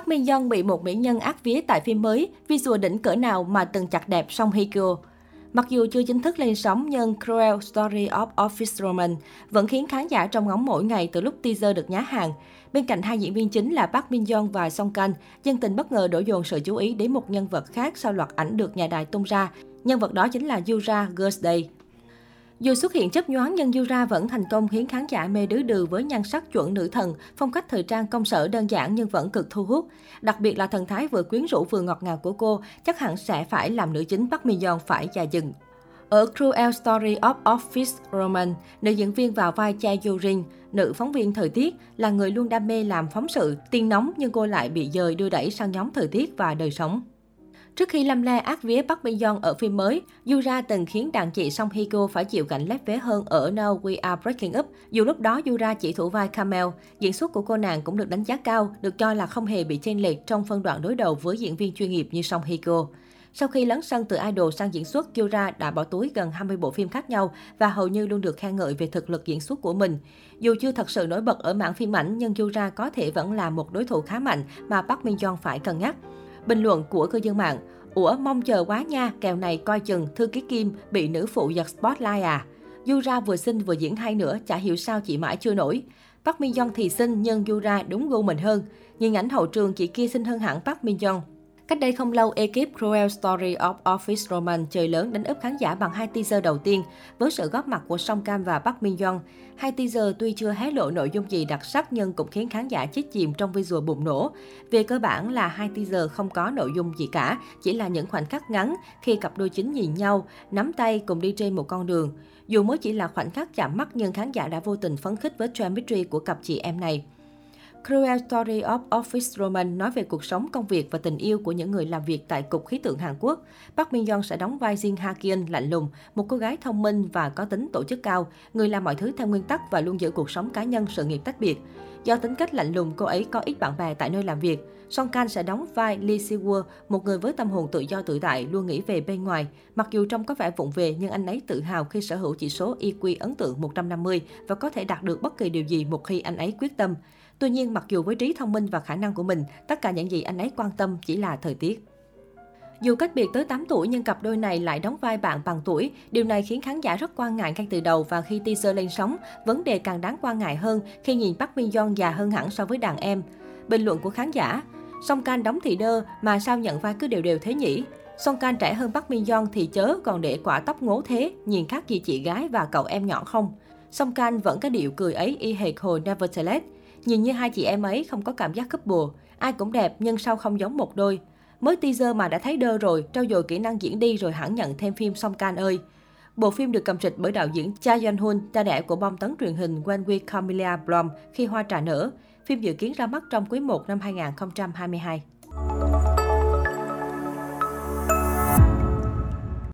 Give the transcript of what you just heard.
Park Min Young bị một mỹ nhân ác vía tại phim mới, visual đỉnh cỡ nào mà từng chặt đẹp Song Hye Kyo. Mặc dù chưa chính thức lên sóng nhưng Cruel Story of Office Roman vẫn khiến khán giả trong ngóng mỗi ngày từ lúc teaser được nhá hàng. Bên cạnh hai diễn viên chính là Park Min Young và Song Kang, dân tình bất ngờ đổ dồn sự chú ý đến một nhân vật khác sau loạt ảnh được nhà đài tung ra. Nhân vật đó chính là Yura Girls Day. Dù xuất hiện chấp nhoáng nhưng Yura vẫn thành công khiến khán giả mê đứ đừ với nhan sắc chuẩn nữ thần, phong cách thời trang công sở đơn giản nhưng vẫn cực thu hút. Đặc biệt là thần thái vừa quyến rũ vừa ngọt ngào của cô, chắc hẳn sẽ phải làm nữ chính Park Min Young phải già dừng. Ở Cruel Story of Office Roman, nữ diễn viên vào vai Cha Yurin, nữ phóng viên thời tiết, là người luôn đam mê làm phóng sự, tiên nóng nhưng cô lại bị dời đưa đẩy sang nhóm thời tiết và đời sống. Trước khi lâm le ác vía Park Min Young ở phim mới, Yura từng khiến đàn chị Song Hye Kyo phải chịu cảnh lép vế hơn ở Now We Are Breaking Up. Dù lúc đó Yura chỉ thủ vai Camel, diễn xuất của cô nàng cũng được đánh giá cao, được cho là không hề bị chênh lệch trong phân đoạn đối đầu với diễn viên chuyên nghiệp như Song Hye Kyo. Sau khi lấn sân từ idol sang diễn xuất, Yura đã bỏ túi gần 20 bộ phim khác nhau và hầu như luôn được khen ngợi về thực lực diễn xuất của mình. Dù chưa thật sự nổi bật ở mảng phim ảnh, nhưng Yura có thể vẫn là một đối thủ khá mạnh mà Park Min Young phải cân nhắc. Bình luận của cư dân mạng, Ủa mong chờ quá nha, kèo này coi chừng thư ký Kim bị nữ phụ giật spotlight à. Yura vừa xinh vừa diễn hay nữa, chả hiểu sao chị mãi chưa nổi. Park Min Young thì xinh nhưng Yura đúng gu mình hơn. nhìn ảnh hậu trường chị kia xinh hơn hẳn Park Min Young. Cách đây không lâu, ekip Cruel Story of Office Romance chơi lớn đánh úp khán giả bằng hai teaser đầu tiên với sự góp mặt của Song Cam và Park Min Young. Hai teaser tuy chưa hé lộ nội dung gì đặc sắc nhưng cũng khiến khán giả chết chìm trong visual bùng nổ. Về cơ bản là hai teaser không có nội dung gì cả, chỉ là những khoảnh khắc ngắn khi cặp đôi chính nhìn nhau, nắm tay cùng đi trên một con đường. Dù mới chỉ là khoảnh khắc chạm mắt nhưng khán giả đã vô tình phấn khích với chemistry của cặp chị em này. Cruel Story of Office Romance nói về cuộc sống, công việc và tình yêu của những người làm việc tại Cục Khí tượng Hàn Quốc. Park Min Young sẽ đóng vai Jin Ha Kyun lạnh lùng, một cô gái thông minh và có tính tổ chức cao, người làm mọi thứ theo nguyên tắc và luôn giữ cuộc sống cá nhân, sự nghiệp tách biệt. Do tính cách lạnh lùng, cô ấy có ít bạn bè tại nơi làm việc. Song Kang sẽ đóng vai Lee Si Woo, một người với tâm hồn tự do tự tại, luôn nghĩ về bên ngoài. Mặc dù trông có vẻ vụng về, nhưng anh ấy tự hào khi sở hữu chỉ số EQ ấn tượng 150 và có thể đạt được bất kỳ điều gì một khi anh ấy quyết tâm. Tuy nhiên, mặc dù với trí thông minh và khả năng của mình, tất cả những gì anh ấy quan tâm chỉ là thời tiết. Dù cách biệt tới 8 tuổi nhưng cặp đôi này lại đóng vai bạn bằng tuổi. Điều này khiến khán giả rất quan ngại ngay từ đầu và khi teaser lên sóng, vấn đề càng đáng quan ngại hơn khi nhìn Park Min Young già hơn hẳn so với đàn em. Bình luận của khán giả, Song Kang đóng thị đơ mà sao nhận vai cứ đều đều thế nhỉ? Song Kang trẻ hơn Park Min Young thì chớ còn để quả tóc ngố thế, nhìn khác gì chị gái và cậu em nhỏ không? Song Kang vẫn có điệu cười ấy y hệt hồi Never Tell Nhìn như hai chị em ấy không có cảm giác couple, ai cũng đẹp nhưng sao không giống một đôi. Mới teaser mà đã thấy đơ rồi, trau dồi kỹ năng diễn đi rồi hẳn nhận thêm phim Song Can ơi. Bộ phim được cầm trịch bởi đạo diễn Cha Yeon Hun, cha đẻ của bom tấn truyền hình When We Camellia Blom khi hoa trà nở. Phim dự kiến ra mắt trong quý 1 năm 2022.